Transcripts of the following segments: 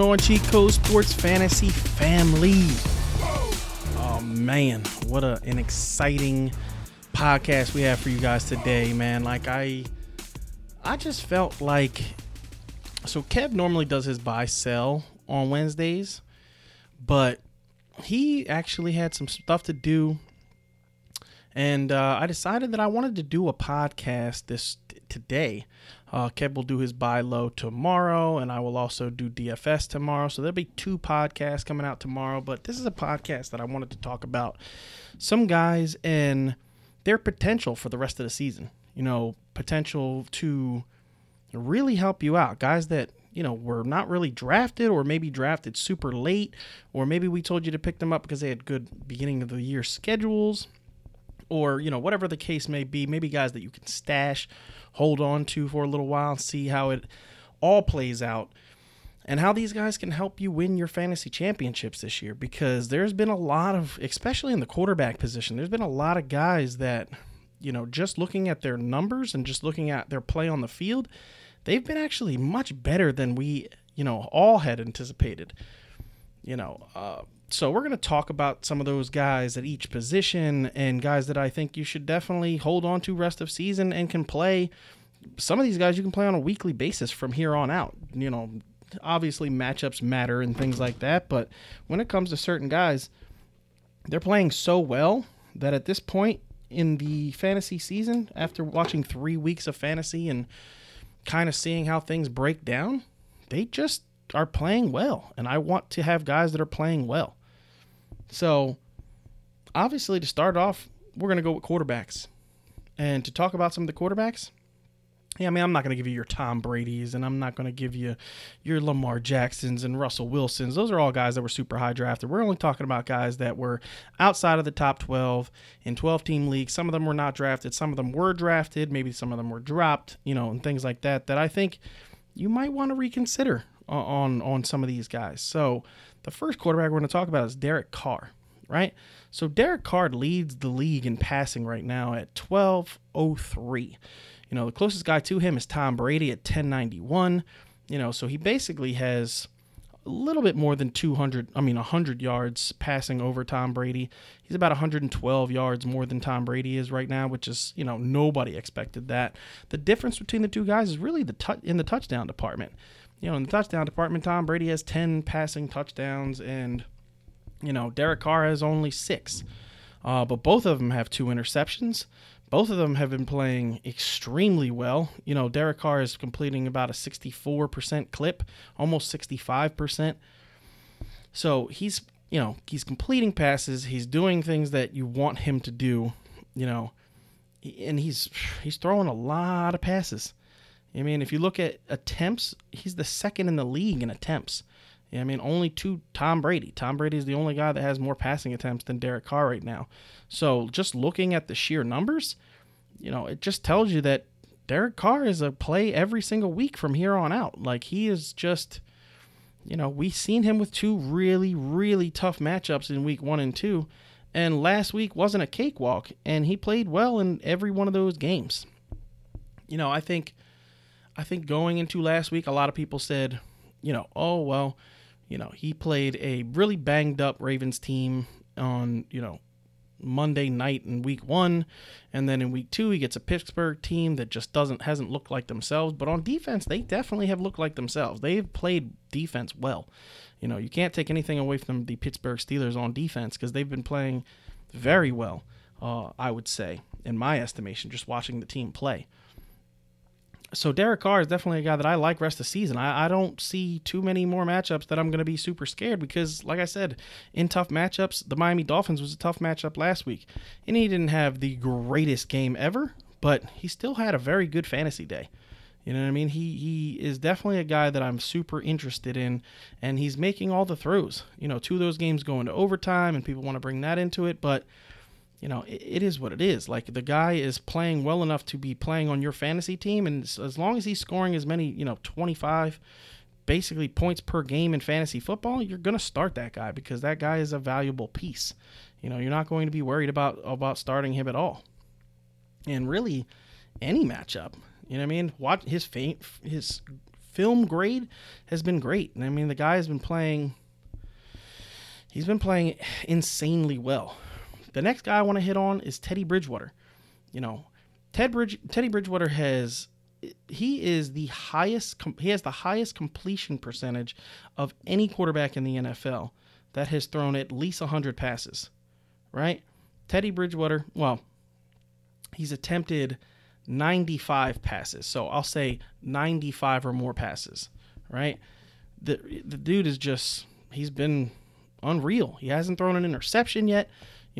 going on, Cheat Code Sports Fantasy family? Oh man, what a, an exciting podcast we have for you guys today, man. Like I I just felt like so Kev normally does his buy sell on Wednesdays, but he actually had some stuff to do and uh, I decided that I wanted to do a podcast this t- today. Uh, Kev will do his buy low tomorrow, and I will also do DFS tomorrow. So there'll be two podcasts coming out tomorrow. But this is a podcast that I wanted to talk about some guys and their potential for the rest of the season. You know, potential to really help you out. Guys that you know were not really drafted or maybe drafted super late or maybe we told you to pick them up because they had good beginning of the year schedules or you know whatever the case may be maybe guys that you can stash hold on to for a little while see how it all plays out and how these guys can help you win your fantasy championships this year because there's been a lot of especially in the quarterback position there's been a lot of guys that you know just looking at their numbers and just looking at their play on the field they've been actually much better than we you know all had anticipated. You know uh, so we're going to talk about some of those guys at each position and guys that I think you should definitely hold on to rest of season and can play. Some of these guys you can play on a weekly basis from here on out. You know, obviously matchups matter and things like that, but when it comes to certain guys, they're playing so well that at this point in the fantasy season, after watching three weeks of fantasy and kind of seeing how things break down, they just are playing well. And I want to have guys that are playing well. So, obviously, to start off, we're going to go with quarterbacks. And to talk about some of the quarterbacks, yeah, I mean, I'm not going to give you your Tom Brady's and I'm not going to give you your Lamar Jacksons and Russell Wilsons. Those are all guys that were super high drafted. We're only talking about guys that were outside of the top 12 in 12 team leagues. Some of them were not drafted, some of them were drafted, maybe some of them were dropped, you know, and things like that that I think you might want to reconsider on on some of these guys. So, the first quarterback we're going to talk about is Derek Carr, right? So Derek Carr leads the league in passing right now at 1203. You know, the closest guy to him is Tom Brady at 1091. You know, so he basically has a little bit more than 200, I mean 100 yards passing over Tom Brady. He's about 112 yards more than Tom Brady is right now, which is, you know, nobody expected that. The difference between the two guys is really the tu- in the touchdown department you know, in the touchdown department, Tom Brady has 10 passing touchdowns, and, you know, Derek Carr has only six. Uh, but both of them have two interceptions. Both of them have been playing extremely well. You know, Derek Carr is completing about a 64% clip, almost 65%. So he's, you know, he's completing passes. He's doing things that you want him to do, you know, and he's he's throwing a lot of passes. I mean, if you look at attempts, he's the second in the league in attempts. I mean, only two Tom Brady. Tom Brady is the only guy that has more passing attempts than Derek Carr right now. So just looking at the sheer numbers, you know, it just tells you that Derek Carr is a play every single week from here on out. Like he is just, you know, we've seen him with two really, really tough matchups in week one and two. And last week wasn't a cakewalk, and he played well in every one of those games. You know, I think I think going into last week, a lot of people said, you know, oh, well, you know, he played a really banged up Ravens team on, you know, Monday night in week one. And then in week two, he gets a Pittsburgh team that just doesn't, hasn't looked like themselves. But on defense, they definitely have looked like themselves. They've played defense well. You know, you can't take anything away from the Pittsburgh Steelers on defense because they've been playing very well, uh, I would say, in my estimation, just watching the team play so Derek Carr is definitely a guy that I like rest of the season. I, I don't see too many more matchups that I'm going to be super scared because, like I said, in tough matchups, the Miami Dolphins was a tough matchup last week, and he didn't have the greatest game ever, but he still had a very good fantasy day. You know what I mean? He he is definitely a guy that I'm super interested in, and he's making all the throws. You know, two of those games go into overtime, and people want to bring that into it, but you know, it, it is what it is. Like the guy is playing well enough to be playing on your fantasy team, and as long as he's scoring as many, you know, 25 basically points per game in fantasy football, you're going to start that guy because that guy is a valuable piece. You know, you're not going to be worried about about starting him at all. And really, any matchup, you know what I mean? Watch his faint his film grade has been great. And I mean, the guy has been playing. He's been playing insanely well. The next guy I want to hit on is Teddy Bridgewater. You know, Ted Bridge, Teddy Bridgewater has he is the highest he has the highest completion percentage of any quarterback in the NFL that has thrown at least 100 passes, right? Teddy Bridgewater, well, he's attempted 95 passes. So I'll say 95 or more passes, right? The the dude is just he's been unreal. He hasn't thrown an interception yet.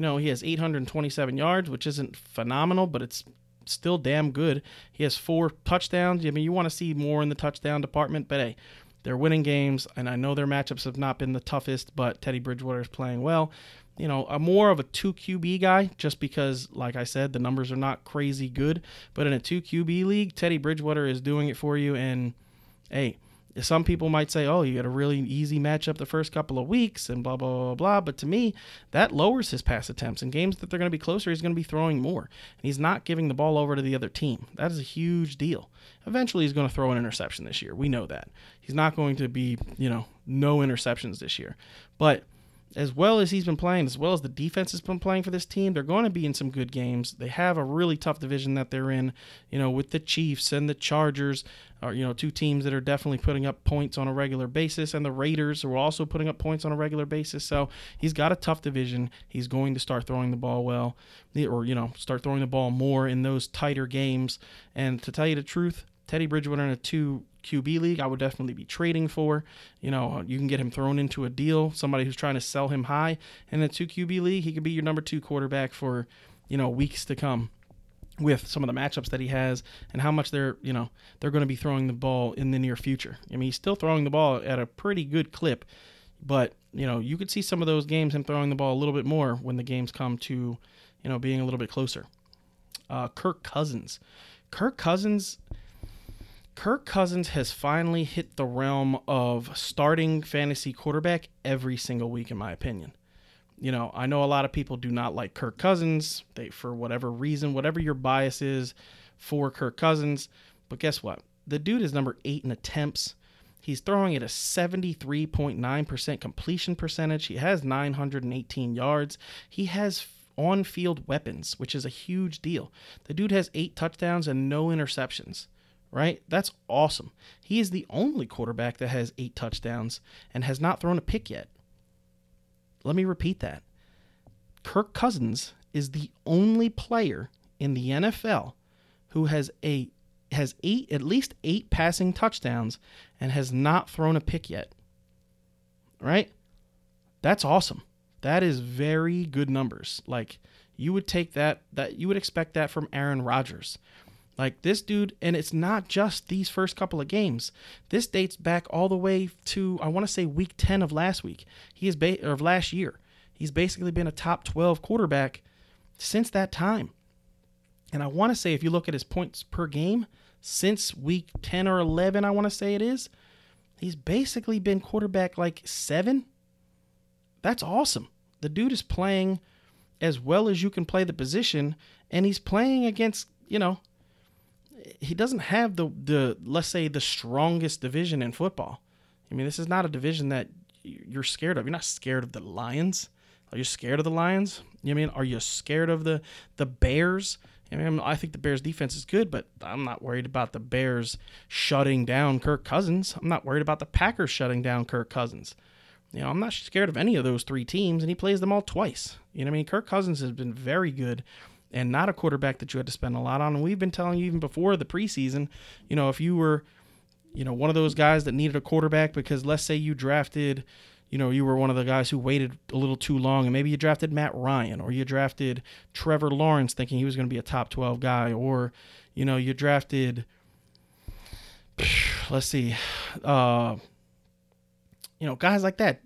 You know, he has 827 yards, which isn't phenomenal, but it's still damn good. He has four touchdowns. I mean, you want to see more in the touchdown department, but hey, they're winning games, and I know their matchups have not been the toughest, but Teddy Bridgewater is playing well. You know, I'm more of a 2 QB guy just because, like I said, the numbers are not crazy good. But in a 2 QB league, Teddy Bridgewater is doing it for you. And hey, some people might say, oh, you got a really easy matchup the first couple of weeks and blah, blah, blah, blah. But to me, that lowers his pass attempts. In games that they're going to be closer, he's going to be throwing more. And he's not giving the ball over to the other team. That is a huge deal. Eventually, he's going to throw an interception this year. We know that. He's not going to be, you know, no interceptions this year. But as well as he's been playing, as well as the defense has been playing for this team, they're going to be in some good games. They have a really tough division that they're in, you know, with the Chiefs and the Chargers, are you know two teams that are definitely putting up points on a regular basis, and the Raiders are also putting up points on a regular basis. So he's got a tough division. He's going to start throwing the ball well, or you know, start throwing the ball more in those tighter games. And to tell you the truth, Teddy Bridgewater in a two QB league, I would definitely be trading for. You know, you can get him thrown into a deal, somebody who's trying to sell him high. In a two QB league, he could be your number two quarterback for, you know, weeks to come with some of the matchups that he has and how much they're, you know, they're going to be throwing the ball in the near future. I mean, he's still throwing the ball at a pretty good clip, but, you know, you could see some of those games him throwing the ball a little bit more when the games come to, you know, being a little bit closer. Uh, Kirk Cousins. Kirk Cousins Kirk Cousins has finally hit the realm of starting fantasy quarterback every single week, in my opinion. You know, I know a lot of people do not like Kirk Cousins. They, for whatever reason, whatever your bias is for Kirk Cousins, but guess what? The dude is number eight in attempts. He's throwing at a 73.9% completion percentage. He has 918 yards. He has on field weapons, which is a huge deal. The dude has eight touchdowns and no interceptions right? That's awesome. He is the only quarterback that has eight touchdowns and has not thrown a pick yet. Let me repeat that. Kirk Cousins is the only player in the NFL who has a has eight at least eight passing touchdowns and has not thrown a pick yet. Right? That's awesome. That is very good numbers. Like you would take that that you would expect that from Aaron Rodgers like this dude, and it's not just these first couple of games. This dates back all the way to I want to say week 10 of last week. He is ba- of last year. He's basically been a top 12 quarterback since that time. And I want to say if you look at his points per game since week 10 or 11, I want to say it is, he's basically been quarterback like 7. That's awesome. The dude is playing as well as you can play the position and he's playing against, you know, he doesn't have the the let's say the strongest division in football. I mean, this is not a division that you're scared of. You're not scared of the Lions. Are you scared of the Lions? You know I mean, are you scared of the the Bears? I mean, I think the Bears defense is good, but I'm not worried about the Bears shutting down Kirk Cousins. I'm not worried about the Packers shutting down Kirk Cousins. You know, I'm not scared of any of those three teams, and he plays them all twice. You know, I mean, Kirk Cousins has been very good and not a quarterback that you had to spend a lot on. And we've been telling you even before the preseason, you know, if you were, you know, one of those guys that needed a quarterback because let's say you drafted, you know, you were one of the guys who waited a little too long and maybe you drafted Matt Ryan or you drafted Trevor Lawrence thinking he was going to be a top 12 guy or, you know, you drafted, let's see, uh, you know, guys like that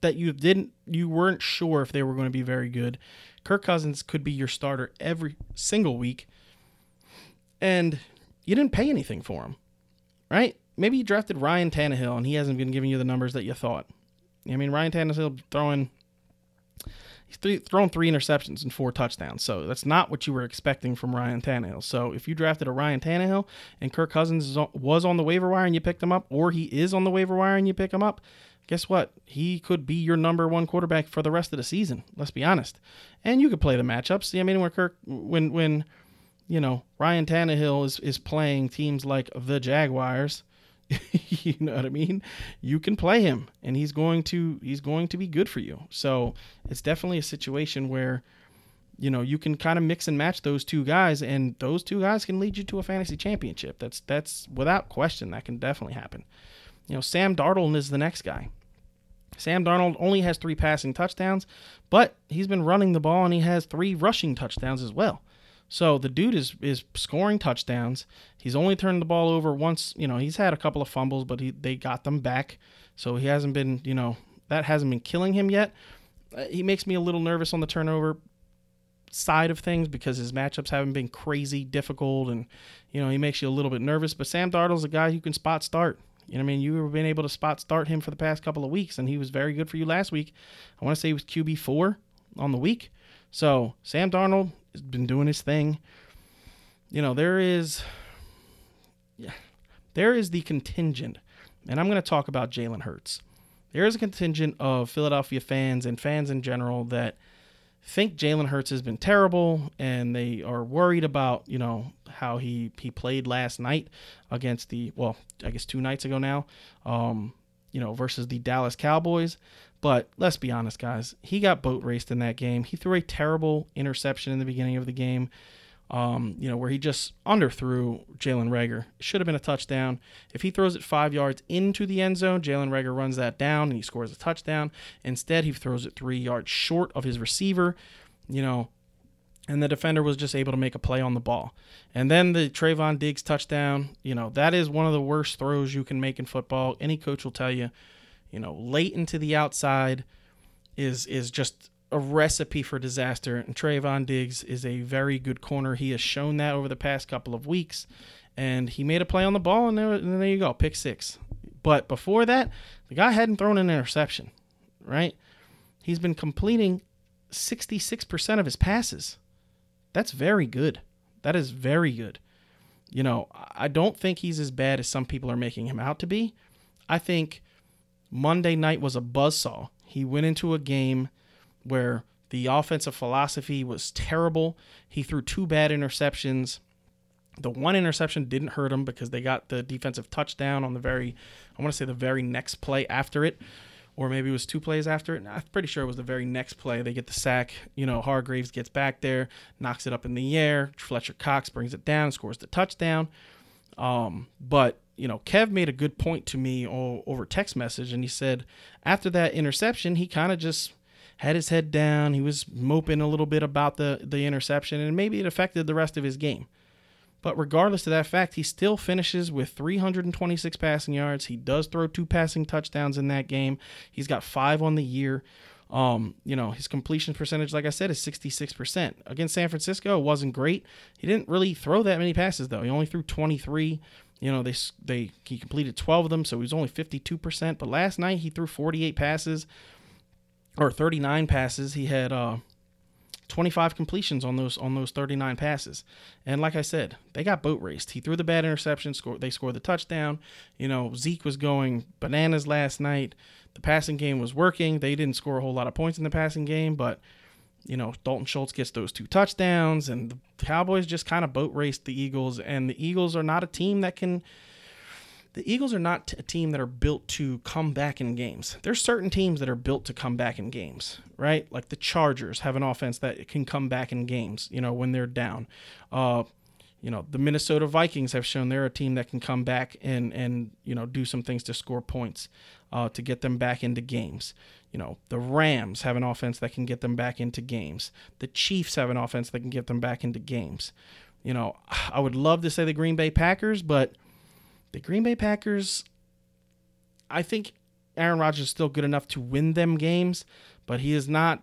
that you didn't, you weren't sure if they were going to be very good Kirk Cousins could be your starter every single week, and you didn't pay anything for him, right? Maybe you drafted Ryan Tannehill and he hasn't been giving you the numbers that you thought. I mean, Ryan Tannehill throwing, He's th- thrown three interceptions and four touchdowns. So that's not what you were expecting from Ryan Tannehill. So if you drafted a Ryan Tannehill and Kirk Cousins was on the waiver wire and you picked him up, or he is on the waiver wire and you pick him up, guess what? He could be your number one quarterback for the rest of the season. Let's be honest. And you could play the matchups. I mean, when Kirk, when when you know Ryan Tannehill is is playing teams like the Jaguars you know what I mean? You can play him and he's going to he's going to be good for you. So it's definitely a situation where you know you can kind of mix and match those two guys and those two guys can lead you to a fantasy championship. That's that's without question that can definitely happen. You know, Sam Darnold is the next guy. Sam Darnold only has 3 passing touchdowns, but he's been running the ball and he has 3 rushing touchdowns as well. So the dude is is scoring touchdowns. He's only turned the ball over once. You know, he's had a couple of fumbles, but he they got them back. So he hasn't been, you know, that hasn't been killing him yet. Uh, he makes me a little nervous on the turnover side of things because his matchups haven't been crazy difficult, and you know he makes you a little bit nervous. But Sam Darnold's a guy who can spot start. You know, I mean, you've been able to spot start him for the past couple of weeks, and he was very good for you last week. I want to say he was QB four on the week. So Sam Darnold has been doing his thing. You know, there is yeah, there is the contingent, and I'm going to talk about Jalen Hurts. There is a contingent of Philadelphia fans and fans in general that think Jalen Hurts has been terrible, and they are worried about you know how he he played last night against the well, I guess two nights ago now, um, you know, versus the Dallas Cowboys. But let's be honest, guys. He got boat raced in that game. He threw a terrible interception in the beginning of the game, um, you know, where he just underthrew Jalen Reagor. Should have been a touchdown. If he throws it five yards into the end zone, Jalen Reagor runs that down and he scores a touchdown. Instead, he throws it three yards short of his receiver, you know, and the defender was just able to make a play on the ball. And then the Trevon Diggs touchdown, you know, that is one of the worst throws you can make in football. Any coach will tell you you know, late into the outside is is just a recipe for disaster. And Trevon Diggs is a very good corner. He has shown that over the past couple of weeks. And he made a play on the ball, and there, and there you go, pick six. But before that, the guy hadn't thrown an interception, right? He's been completing 66% of his passes. That's very good. That is very good. You know, I don't think he's as bad as some people are making him out to be. I think Monday night was a buzzsaw. He went into a game where the offensive philosophy was terrible. He threw two bad interceptions. The one interception didn't hurt him because they got the defensive touchdown on the very, I want to say the very next play after it, or maybe it was two plays after it. I'm pretty sure it was the very next play. They get the sack. You know, Hargreaves gets back there, knocks it up in the air. Fletcher Cox brings it down, scores the touchdown. Um, but you know, Kev made a good point to me over text message, and he said after that interception, he kind of just had his head down. He was moping a little bit about the the interception, and maybe it affected the rest of his game. But regardless of that fact, he still finishes with 326 passing yards. He does throw two passing touchdowns in that game. He's got five on the year. Um, you know, his completion percentage, like I said, is 66%. Against San Francisco, it wasn't great. He didn't really throw that many passes, though. He only threw 23. You know, they they he completed 12 of them, so he was only 52%. But last night he threw 48 passes or 39 passes. He had uh 25 completions on those on those 39 passes. And like I said, they got boat raced. He threw the bad interception, score they scored the touchdown. You know, Zeke was going bananas last night. The passing game was working. They didn't score a whole lot of points in the passing game, but you know, Dalton Schultz gets those two touchdowns, and the Cowboys just kind of boat raced the Eagles. And the Eagles are not a team that can. The Eagles are not a team that are built to come back in games. There's certain teams that are built to come back in games, right? Like the Chargers have an offense that can come back in games, you know, when they're down. Uh, you know, the Minnesota Vikings have shown they're a team that can come back and and you know do some things to score points, uh, to get them back into games. You know, the Rams have an offense that can get them back into games. The Chiefs have an offense that can get them back into games. You know, I would love to say the Green Bay Packers, but the Green Bay Packers, I think Aaron Rodgers is still good enough to win them games, but he is not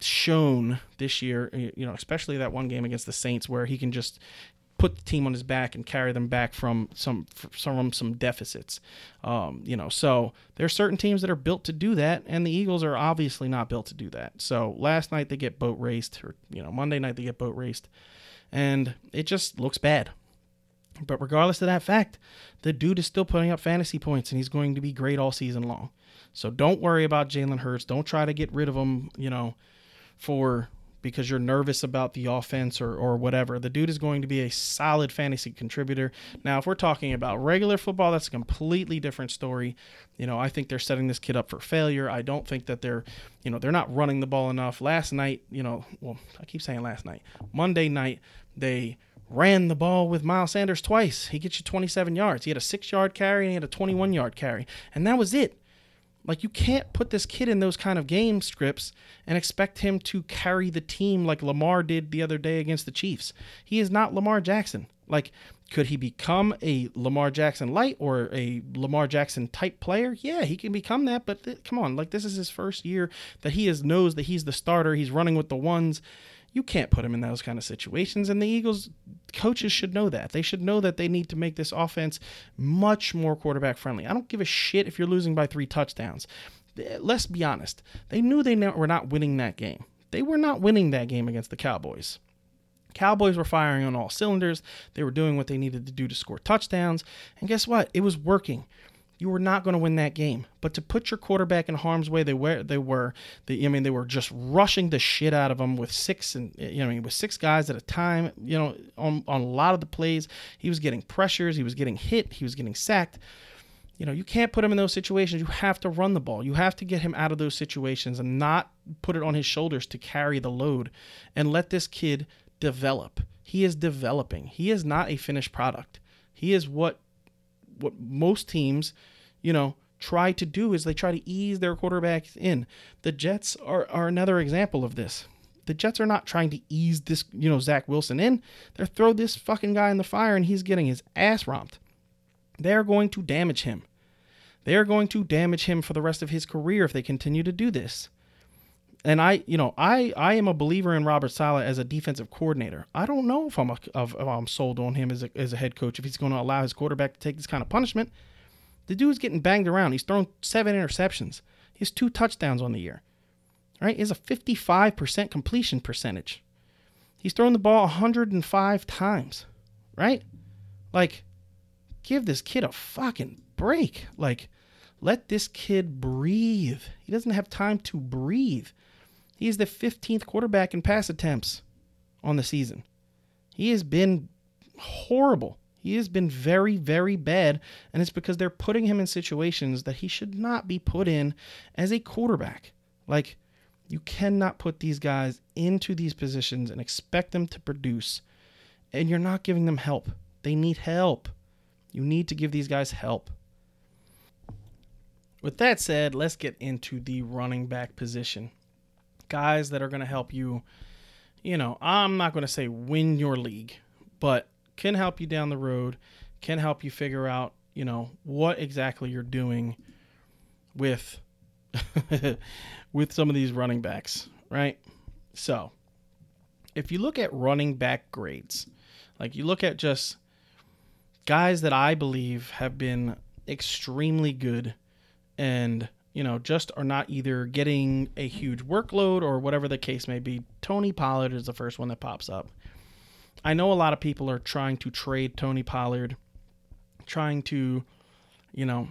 shown this year, you know, especially that one game against the Saints where he can just put the team on his back and carry them back from some from some deficits. Um, you know, so there are certain teams that are built to do that, and the Eagles are obviously not built to do that. So last night they get boat raced, or you know, Monday night they get boat raced, and it just looks bad. But regardless of that fact, the dude is still putting up fantasy points, and he's going to be great all season long. So don't worry about Jalen Hurts. Don't try to get rid of him. You know, for because you're nervous about the offense or, or whatever. The dude is going to be a solid fantasy contributor. Now, if we're talking about regular football, that's a completely different story. You know, I think they're setting this kid up for failure. I don't think that they're, you know, they're not running the ball enough. Last night, you know, well, I keep saying last night, Monday night, they ran the ball with Miles Sanders twice. He gets you 27 yards. He had a six yard carry and he had a 21 yard carry. And that was it. Like you can't put this kid in those kind of game scripts and expect him to carry the team like Lamar did the other day against the Chiefs. He is not Lamar Jackson. Like could he become a Lamar Jackson light or a Lamar Jackson type player? Yeah, he can become that, but th- come on, like this is his first year that he is knows that he's the starter, he's running with the ones you can't put him in those kind of situations. And the Eagles coaches should know that. They should know that they need to make this offense much more quarterback friendly. I don't give a shit if you're losing by three touchdowns. Let's be honest. They knew they were not winning that game. They were not winning that game against the Cowboys. Cowboys were firing on all cylinders. They were doing what they needed to do to score touchdowns. And guess what? It was working you were not going to win that game. But to put your quarterback in harm's way, they were they were they, I mean they were just rushing the shit out of him with six and you know with six guys at a time. You know on on a lot of the plays, he was getting pressures, he was getting hit, he was getting sacked. You know you can't put him in those situations. You have to run the ball. You have to get him out of those situations and not put it on his shoulders to carry the load, and let this kid develop. He is developing. He is not a finished product. He is what what most teams, you know, try to do is they try to ease their quarterbacks in. The Jets are, are another example of this. The Jets are not trying to ease this, you know, Zach Wilson in. They're throw this fucking guy in the fire and he's getting his ass romped. They're going to damage him. They're going to damage him for the rest of his career if they continue to do this and I, you know, I I am a believer in Robert Saleh as a defensive coordinator. I don't know if I'm a, if, I'm sold on him as a, as a head coach if he's going to allow his quarterback to take this kind of punishment. The dude's getting banged around. He's thrown seven interceptions. He has two touchdowns on the year. Right? He has a 55% completion percentage. He's thrown the ball 105 times. Right? Like, give this kid a fucking break. Like, let this kid breathe. He doesn't have time to breathe. He is the 15th quarterback in pass attempts on the season. He has been horrible. He has been very, very bad, and it's because they're putting him in situations that he should not be put in as a quarterback. Like, you cannot put these guys into these positions and expect them to produce, and you're not giving them help. They need help. You need to give these guys help. With that said, let's get into the running back position guys that are going to help you, you know, I'm not going to say win your league, but can help you down the road, can help you figure out, you know, what exactly you're doing with with some of these running backs, right? So, if you look at running back grades, like you look at just guys that I believe have been extremely good and you know, just are not either getting a huge workload or whatever the case may be. Tony Pollard is the first one that pops up. I know a lot of people are trying to trade Tony Pollard, trying to, you know,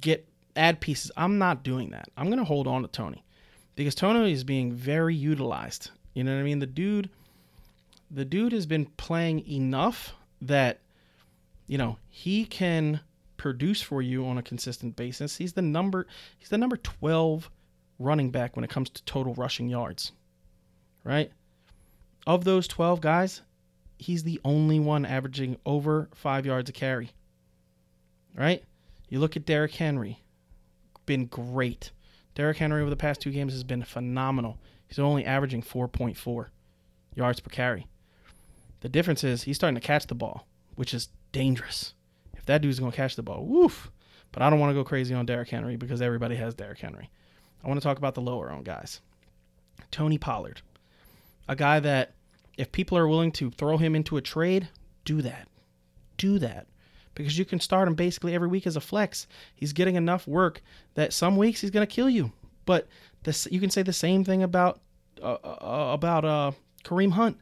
get add pieces. I'm not doing that. I'm going to hold on to Tony because Tony is being very utilized. You know what I mean? The dude the dude has been playing enough that you know, he can produce for you on a consistent basis. He's the number he's the number 12 running back when it comes to total rushing yards. Right? Of those 12 guys, he's the only one averaging over 5 yards a carry. Right? You look at Derrick Henry, been great. Derrick Henry over the past two games has been phenomenal. He's only averaging 4.4 yards per carry. The difference is he's starting to catch the ball, which is dangerous that dude's to catch the ball, woof. But I don't want to go crazy on Derrick Henry because everybody has Derrick Henry. I want to talk about the lower owned guys. Tony Pollard, a guy that if people are willing to throw him into a trade, do that. Do that. Because you can start him basically every week as a flex. He's getting enough work that some weeks he's going to kill you. But this, you can say the same thing about uh, uh, about uh, Kareem Hunt.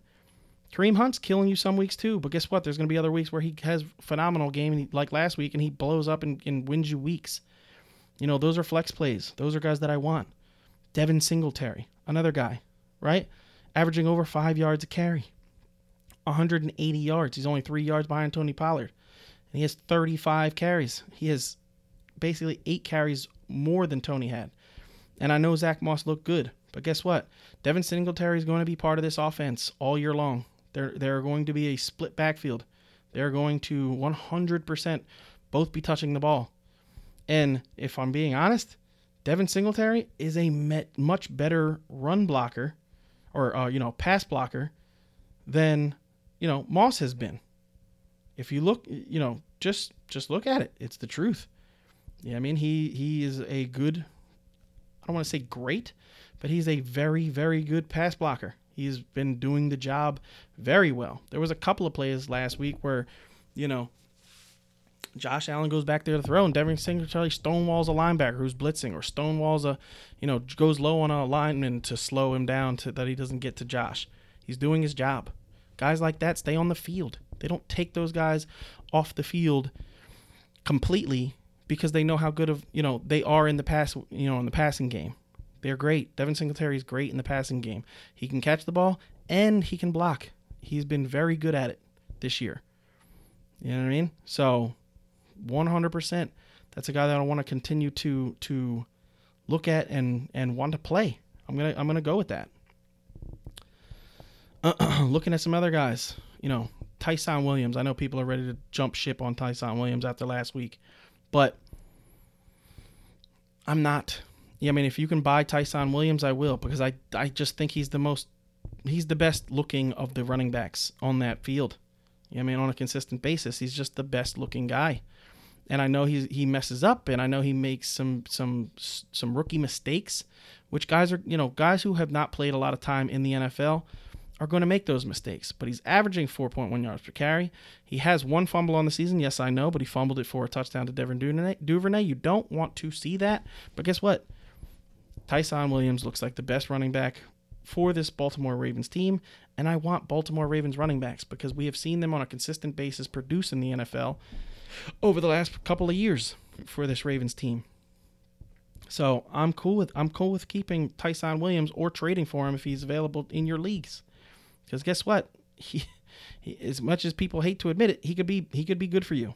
Kareem Hunt's killing you some weeks too, but guess what? There's going to be other weeks where he has phenomenal game like last week and he blows up and, and wins you weeks. You know, those are flex plays. Those are guys that I want. Devin Singletary, another guy, right? Averaging over five yards a carry, 180 yards. He's only three yards behind Tony Pollard. And he has 35 carries. He has basically eight carries more than Tony had. And I know Zach Moss looked good, but guess what? Devin Singletary is going to be part of this offense all year long. They're they're going to be a split backfield. They're going to 100% both be touching the ball. And if I'm being honest, Devin Singletary is a met, much better run blocker or uh, you know pass blocker than you know Moss has been. If you look, you know, just just look at it. It's the truth. Yeah, I mean he he is a good. I don't want to say great, but he's a very very good pass blocker. He's been doing the job very well. There was a couple of plays last week where, you know, Josh Allen goes back there to throw, and Devin Singletary stonewalls a linebacker who's blitzing, or stonewalls a, you know, goes low on a lineman to slow him down to that he doesn't get to Josh. He's doing his job. Guys like that stay on the field. They don't take those guys off the field completely because they know how good of you know they are in the pass you know in the passing game. They're great. Devin Singletary is great in the passing game. He can catch the ball and he can block. He's been very good at it this year. You know what I mean? So, 100%. That's a guy that I want to continue to to look at and and want to play. I'm gonna I'm gonna go with that. Uh, looking at some other guys, you know, Ty'Son Williams. I know people are ready to jump ship on Ty'Son Williams after last week, but I'm not. Yeah, I mean, if you can buy Ty'Son Williams, I will because I I just think he's the most he's the best looking of the running backs on that field. Yeah, I mean, on a consistent basis, he's just the best looking guy. And I know he he messes up, and I know he makes some some some rookie mistakes, which guys are you know guys who have not played a lot of time in the NFL are going to make those mistakes. But he's averaging 4.1 yards per carry. He has one fumble on the season. Yes, I know, but he fumbled it for a touchdown to Devin Duvernay. Duvernay. You don't want to see that. But guess what? Ty'Son Williams looks like the best running back for this Baltimore Ravens team. And I want Baltimore Ravens running backs because we have seen them on a consistent basis produce in the NFL over the last couple of years for this Ravens team. So I'm cool with I'm cool with keeping Ty'Son Williams or trading for him if he's available in your leagues. Because guess what? He, he, as much as people hate to admit it, he could be he could be good for you.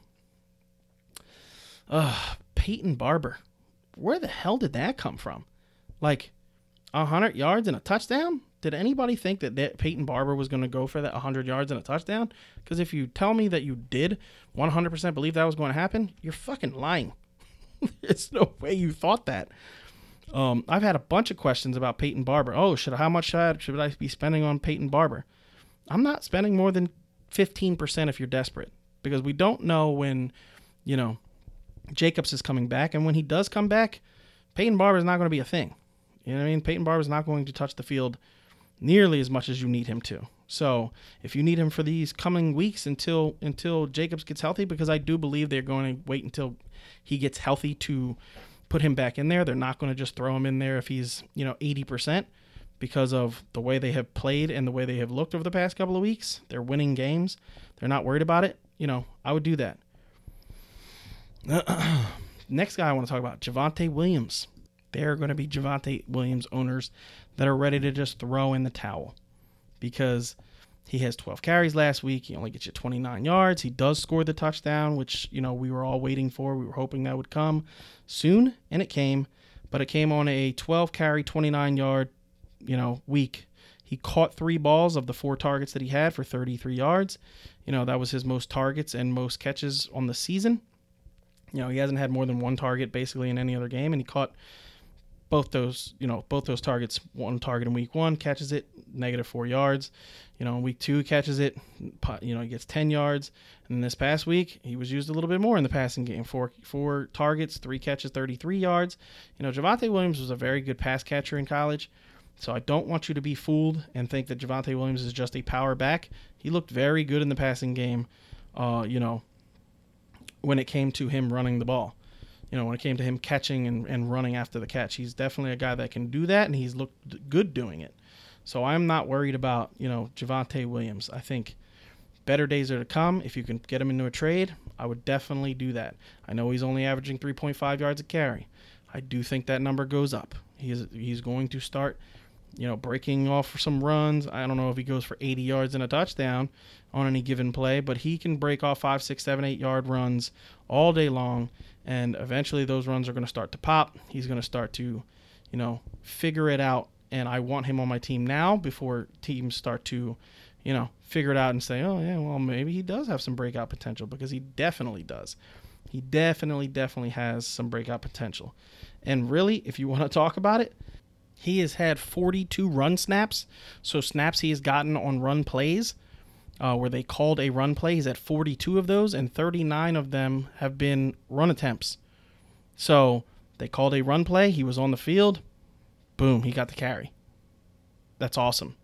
Uh, Peyton Barber. Where the hell did that come from? Like, hundred yards and a touchdown? Did anybody think that, that Peyton Barber was going to go for that 100 yards and a touchdown? Because if you tell me that you did 100% believe that was going to happen, you're fucking lying. There's no way you thought that. Um, I've had a bunch of questions about Peyton Barber. Oh, should how much should I, should I be spending on Peyton Barber? I'm not spending more than 15% if you're desperate because we don't know when, you know, Jacobs is coming back, and when he does come back, Peyton Barber is not going to be a thing. You know what I mean? Peyton Barber is not going to touch the field nearly as much as you need him to. So if you need him for these coming weeks until until Jacobs gets healthy, because I do believe they're going to wait until he gets healthy to put him back in there. They're not going to just throw him in there if he's, you know, 80% because of the way they have played and the way they have looked over the past couple of weeks. They're winning games. They're not worried about it. You know, I would do that. Next guy I want to talk about, Javonte Williams. There are going to be Javonte Williams owners that are ready to just throw in the towel because – he has 12 carries last week. He only gets you 29 yards. He does score the touchdown, which, you know, we were all waiting for. We were hoping that would come soon, and it came, but it came on a 12 carry, 29 yard, you know, week. He caught three balls of the four targets that he had for 33 yards. You know, that was his most targets and most catches on the season. You know, he hasn't had more than one target basically in any other game, and he caught both those, you know, both those targets. One target in week one catches it, negative four yards. You know, in week two catches it, you know, he gets ten yards. And this past week, he was used a little bit more in the passing game. Four four targets, three catches, thirty three yards. You know, Javonte Williams was a very good pass catcher in college. So I don't want you to be fooled and think that Javonte Williams is just a power back. He looked very good in the passing game, uh, you know, when it came to him running the ball. You know, when it came to him catching and, and running after the catch. He's definitely a guy that can do that, and he's looked good doing it. So I'm not worried about, you know, Javonte Williams. I think better days are to come. If you can get him into a trade, I would definitely do that. I know he's only averaging 3.5 yards a carry. I do think that number goes up. He's he's going to start, you know, breaking off some runs. I don't know if he goes for 80 yards and a touchdown on any given play, but he can break off five, six, seven, eight yard runs all day long, and eventually those runs are going to start to pop. He's going to start to, you know, figure it out. And I want him on my team now before teams start to, you know, figure it out and say, oh yeah, well maybe he does have some breakout potential because he definitely does. He definitely, definitely has some breakout potential. And really, if you want to talk about it, he has had 42 run snaps. So snaps he has gotten on run plays uh, where they called a run play. He's at 42 of those, and 39 of them have been run attempts. So they called a run play. He was on the field. Boom, he got the carry. That's awesome.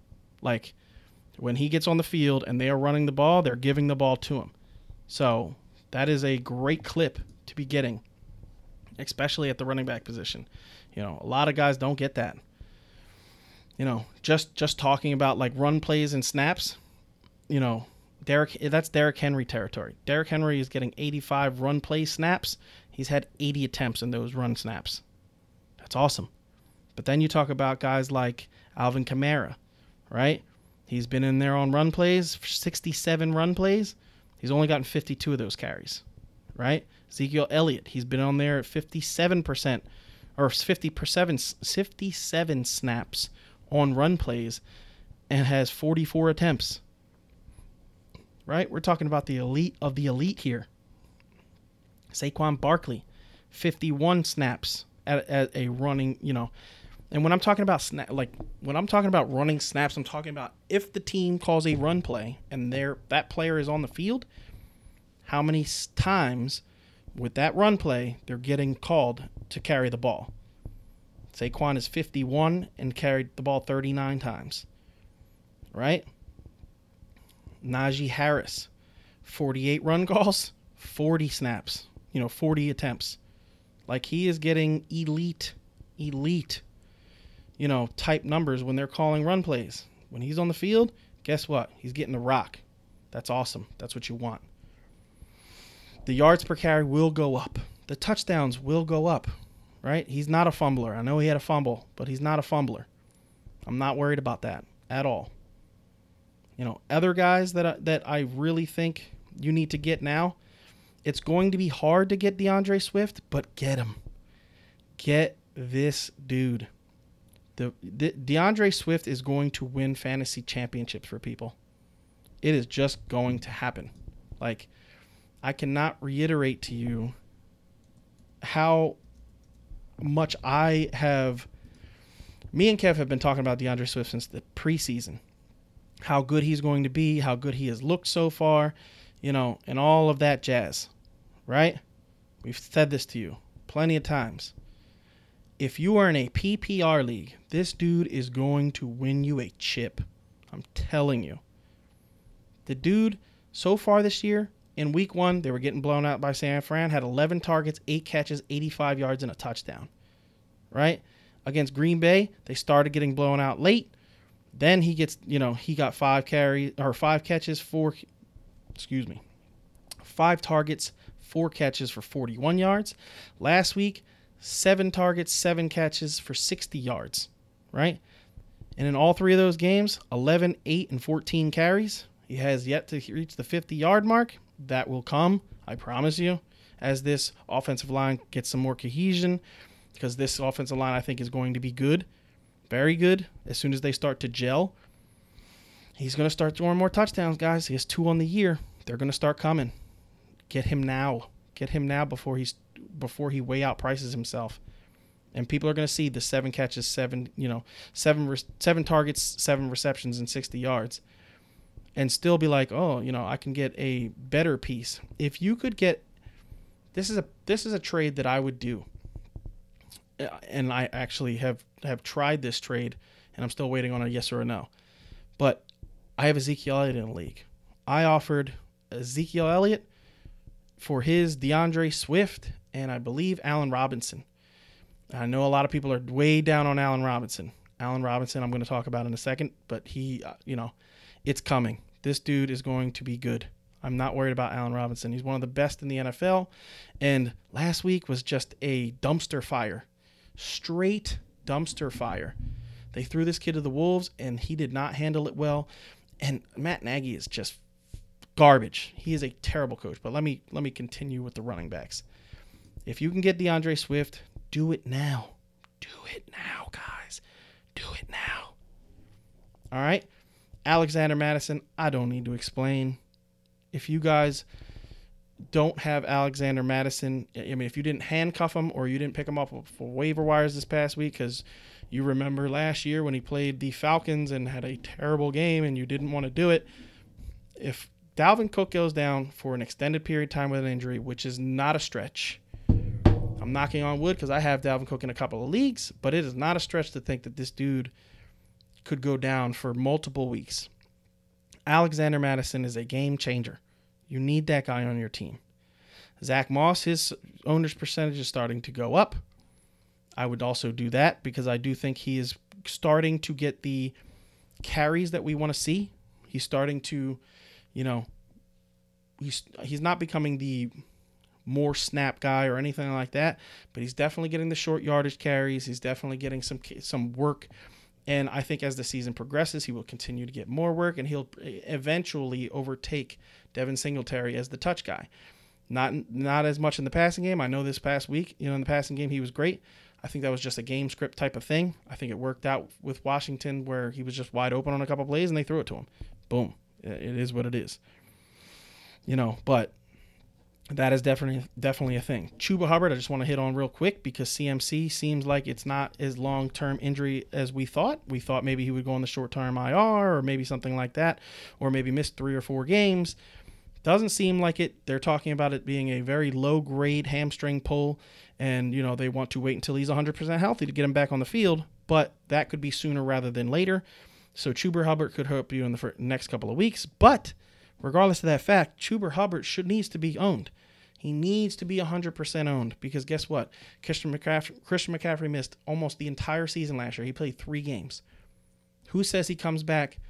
Like when he gets on the field and they are running the ball, they're giving the ball to him. So that is a great clip to be getting, especially at the running back position. You know, a lot of guys don't get that. You know, just just talking about like run plays and snaps, you know, Derek that's Derrick Henry territory. Derrick Henry is getting 85 run play snaps. He's had 80 attempts in those run snaps. That's awesome. But then you talk about guys like Alvin Kamara, right? He's been in there on run plays, 67 run plays. He's only gotten 52 of those carries, right? Ezekiel Elliott, he's been on there at 57% or 57, 57 snaps on run plays and has 44 attempts. Right? We're talking about the elite of the elite here. Saquon Barkley, 51 snaps at, at a running, you know, and when I'm talking about snap, like when I'm talking about running snaps, I'm talking about if the team calls a run play and there that player is on the field, how many times with that run play they're getting called to carry the ball. Saquon is 51 and carried the ball 39 times. Right? Najee Harris, 48 run calls, 40 snaps, you know, 40 attempts. Like he is getting elite, elite you know, type numbers when they're calling run plays. When he's on the field, guess what? He's getting the rock. That's awesome. That's what you want. The yards per carry will go up. The touchdowns will go up, right? He's not a fumbler. I know he had a fumble, but he's not a fumbler. I'm not worried about that at all. You know, other guys that I, that I really think you need to get now, it's going to be hard to get D'Andre Swift, but get him. Get this dude the, the D'Andre Swift is going to win fantasy championships for people. It is just going to happen. Like I cannot reiterate to you how much I have me and Kev have been talking about D'Andre Swift since the preseason. How good he's going to be, how good he has looked so far, you know, and all of that jazz. Right? We've said this to you plenty of times if you are in a PPR league, this dude is going to win you a chip. I'm telling you. The dude, so far this year, in week one, they were getting blown out by San Fran, had 11 targets, 8 catches, 85 yards, and a touchdown. Right? Against Green Bay, they started getting blown out late. Then he gets, you know, he got five carries or five catches, four, excuse me, five targets, four catches for 41 yards. Last week, seven targets, seven catches for 60 yards, right? And in all three of those games, 11, 8, and 14 carries. He has yet to reach the 50 yard mark. That will come, I promise you, as this offensive line gets some more cohesion. Because this offensive line, I think, is going to be good, very good, as soon as they start to gel. He's going to start throwing more touchdowns, guys. He has two on the year. They're going to start coming. Get him now. Get him now before he's before he way out prices himself. And people are going to see the seven catches, seven, you know, seven seven targets, seven receptions, and 60 yards, and still be like, oh, you know, I can get a better piece. If you could get, this is a this is a trade that I would do, and I actually have have tried this trade and I'm still waiting on a yes or a no. But I have Ezekiel Elliott in the league. I offered Ezekiel Elliott for his D'Andre Swift and I believe Allen Robinson. I know a lot of people are way down on Allen Robinson. Allen Robinson, I'm going to talk about in a second, but he, uh, you know, it's coming. This dude is going to be good. I'm not worried about Allen Robinson. He's one of the best in the NFL. And last week was just a dumpster fire. Straight dumpster fire. They threw this kid to the Wolves and he did not handle it well. And Matt Nagy is just garbage. He is a terrible coach. But let me let me continue with the running backs. If you can get D'Andre Swift, do it now. Do it now, guys. Do it now. All right. Alexander Mattison, I don't need to explain. If you guys don't have Alexander Mattison. I mean, if you didn't handcuff him or you didn't pick him up for waiver wires this past week, because you remember last year when he played the Falcons and had a terrible game and you didn't want to do it. If Dalvin Cook goes down for an extended period of time with an injury, which is not a stretch, I'm knocking on wood because I have Dalvin Cook in a couple of leagues, but it is not a stretch to think that this dude could go down for multiple weeks. Alexander Mattison is a game changer. You need that guy on your team. Zach Moss, his owner's percentage is starting to go up. I would also do that because I do think he is starting to get the carries that we want to see. He's starting to, you know, he's he's not becoming the more snap guy or anything like that, but he's definitely getting the short yardage carries. He's definitely getting some some work. And I think as the season progresses, he will continue to get more work and he'll eventually overtake Devin Singletary as the touch guy. Not not as much in the passing game. I know this past week, you know, in the passing game he was great. I think that was just a game script type of thing. I think it worked out with Washington where he was just wide open on a couple plays and they threw it to him. Boom. It is what it is. You know, but that is definitely definitely a thing. Chuba Hubbard, I just want to hit on real quick because CMC seems like it's not as long term injury as we thought. We thought maybe he would go on the short term IR or maybe something like that, or maybe miss three or four games. Doesn't seem like it. They're talking about it being a very low grade hamstring pull, and you know they want to wait until he's 100% healthy to get him back on the field. But that could be sooner rather than later. So Chuba Hubbard could help you in the next couple of weeks. But regardless of that fact, Chuba Hubbard should needs to be owned. He needs to be 100% owned because guess what? Christian McCaffrey, Christian McCaffrey missed almost the entire season last year. He played three games. Who says he comes back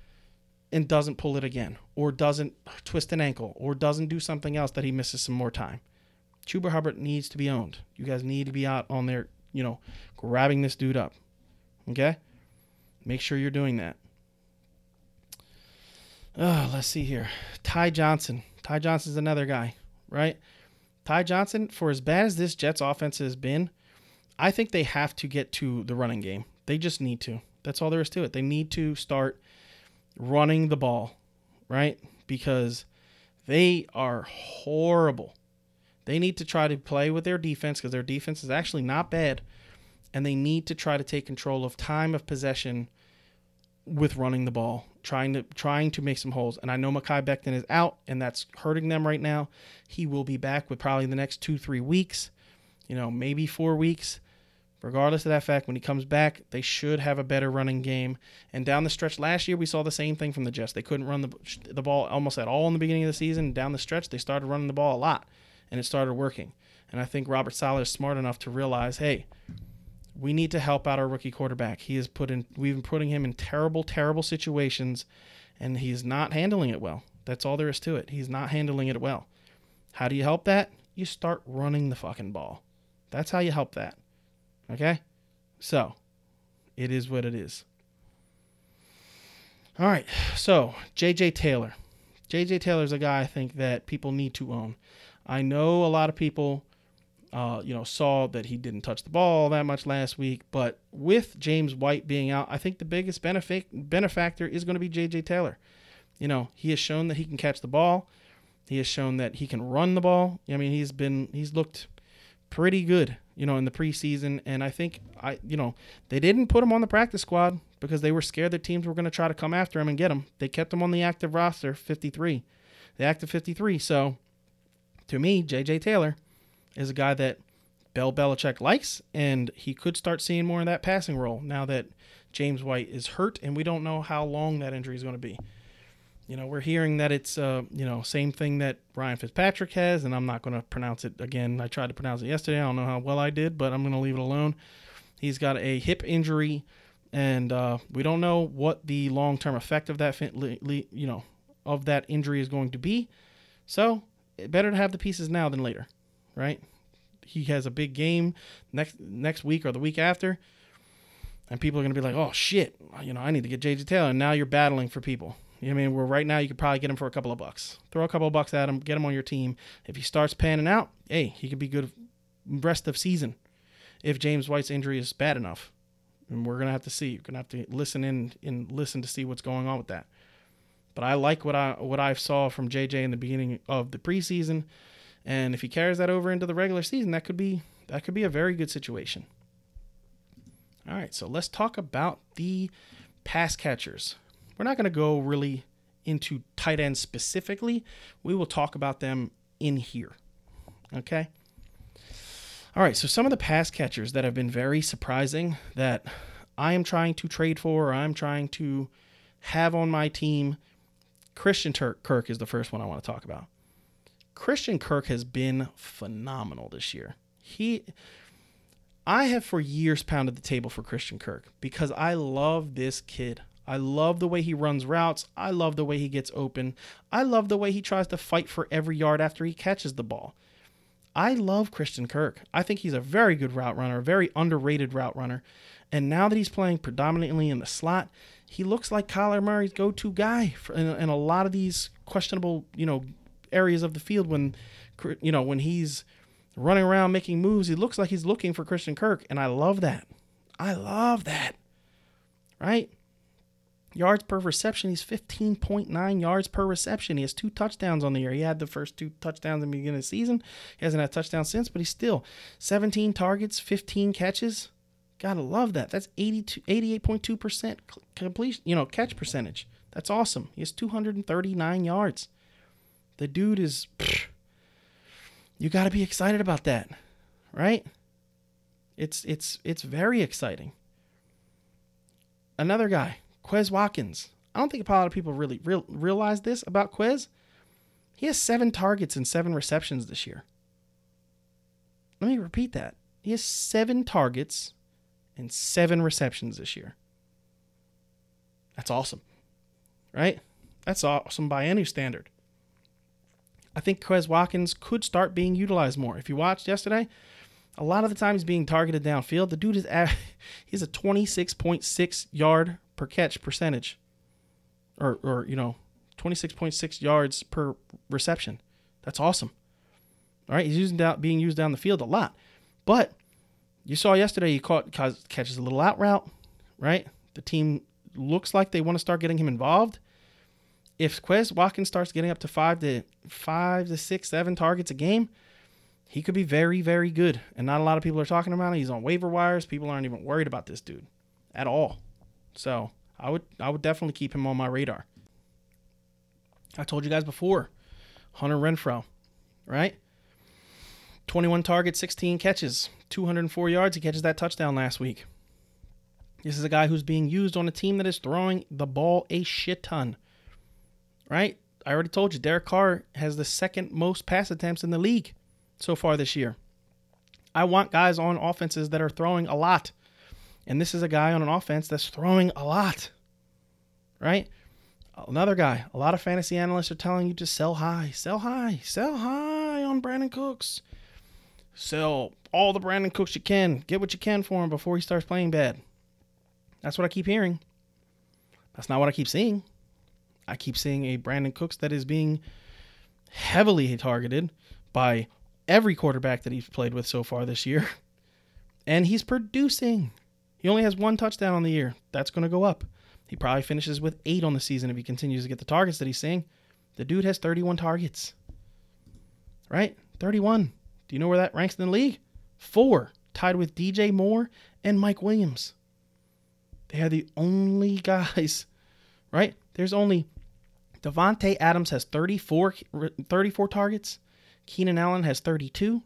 and doesn't pull it again or doesn't twist an ankle or doesn't do something else that he misses some more time? Chuba Hubbard needs to be owned. You guys need to be out on there, you know, grabbing this dude up. Okay? Make sure you're doing that. Oh, let's see here. Ty Johnson. Ty Johnson's another guy, right? Ty Johnson, for as bad as this Jets offense has been, I think they have to get to the running game. They just need to. That's all there is to it. They need to start running the ball, right? Because they are horrible. They need to try to play with their defense because their defense is actually not bad. And they need to try to take control of time of possession with running the ball, trying to trying to make some holes. And I know Mekhi Becton is out, and that's hurting them right now. He will be back with probably the next two three weeks, you know, maybe four weeks. Regardless of that fact, when he comes back, they should have a better running game. And down the stretch last year, we saw the same thing from the Jets. They couldn't run the the ball almost at all in the beginning of the season. Down the stretch, they started running the ball a lot, and it started working. And I think Robert Saleh is smart enough to realize, hey, we need to help out our rookie quarterback. He is put in we've been putting him in terrible, terrible situations and he's not handling it well. That's all there is to it. He's not handling it well. How do you help that? You start running the fucking ball. That's how you help that. Okay? So, it is what it is. All right. So, JJ Taylor. JJ Taylor's a guy I think that people need to own. I know a lot of people uh, you know, saw that he didn't touch the ball that much last week. But with James White being out, I think the biggest benefit benefactor is going to be J.J. Taylor. You know, he has shown that he can catch the ball. He has shown that he can run the ball. I mean, he's been he's looked pretty good, you know, in the preseason. And I think I, you know, they didn't put him on the practice squad because they were scared that teams were going to try to come after him and get him. They kept him on the active roster, 53, the active 53. So, to me, J.J. Taylor is a guy that Bell Belichick likes, and he could start seeing more of that passing role now that James White is hurt, and we don't know how long that injury is going to be. You know, we're hearing that it's uh, you know, same thing that Ryan Fitzpatrick has, and I'm not going to pronounce it again. I tried to pronounce it yesterday. I don't know how well I did, but I'm going to leave it alone. He's got a hip injury, and uh, we don't know what the long-term effect of that, you know, of that injury is going to be. So, better to have the pieces now than later, right? He has a big game next next week or the week after, and people are going to be like, "Oh shit, you know, I need to get JJ Taylor." And now you're battling for people. You know I mean, where right now you could probably get him for a couple of bucks. Throw a couple of bucks at him, get him on your team. If he starts panning out, hey, he could be good rest of season. If James White's injury is bad enough, and we're gonna have to see. You're gonna have to listen in and listen to see what's going on with that. But I like what I what I saw from JJ in the beginning of the preseason, and if he carries that over into the regular season, that could be that could be a very good situation. All right, so let's talk about the pass catchers. We're not going to go really into tight ends specifically. We will talk about them in here. Okay? All right, so some of the pass catchers that have been very surprising that I am trying to trade for or I'm trying to have on my team. Christian Turk, Kirk is the first one I want to talk about. Christian Kirk has been phenomenal this year. He I have for years pounded the table for Christian Kirk because I love this kid. I love the way he runs routes. I love the way he gets open. I love the way he tries to fight for every yard after he catches the ball. I love Christian Kirk. I think he's a very good route runner, a very underrated route runner. And now that he's playing predominantly in the slot, he looks like Kyler Murray's go-to guy for, in, in a lot of these questionable, you know, areas of the field when, you know, when he's running around making moves, he looks like he's looking for Christian Kirk, and I love that. I love that. Right? Yards per reception, he's 15.9 yards per reception. He has two touchdowns on the year. He had the first two touchdowns in the beginning of the season. He hasn't had touchdowns since, but he's still 17 targets, 15 catches. Gotta love that. That's 82, 88.2% completion, you know, catch percentage. That's awesome. He has 239 yards. The dude is, pfft, you gotta be excited about that, right? It's it's it's very exciting. Another guy, Quez Watkins. I don't think a lot of people really real, realize this about Quez. He has seven targets and seven receptions this year. Let me repeat that. He has seven targets and seven receptions this year. That's awesome, right? That's awesome by any standard. I think Quez Watkins could start being utilized more. If you watched yesterday, a lot of the time he's being targeted downfield. The dude is at, he's a 26.6 yard per catch percentage, or or you know, 26.6 yards per reception. That's awesome. All right, he's using down, being used down the field a lot, but you saw yesterday he caught catches a little out route, right? The team looks like they want to start getting him involved. If Quez Watkins starts getting up to five to five to six, seven targets a game, he could be very, very good. And not a lot of people are talking about it. He's on waiver wires. People aren't even worried about this dude at all. So I would I would definitely keep him on my radar. I told you guys before, Hunter Renfrow, right? 21 targets, 16 catches, 204 yards. He catches that touchdown last week. This is a guy who's being used on a team that is throwing the ball a shit ton. Right? I already told you, Derek Carr has the second most pass attempts in the league so far this year. I want guys on offenses that are throwing a lot. And this is a guy on an offense that's throwing a lot. Right? Another guy, a lot of fantasy analysts are telling you to sell high, sell high, sell high on Brandin Cooks. Sell all the Brandin Cooks you can. Get what you can for him before he starts playing bad. That's what I keep hearing. That's not what I keep seeing. I keep seeing a Brandin Cooks that is being heavily targeted by every quarterback that he's played with so far this year. And he's producing. He only has one touchdown on the year. That's going to go up. He probably finishes with eight on the season if he continues to get the targets that he's seeing. The dude has 31 targets. Right? 31. Do you know where that ranks in the league? Four, tied with DJ Moore and Mike Williams. They are the only guys, right? There's only Davante Adams has 34, 34 targets. Keenan Allen has 32.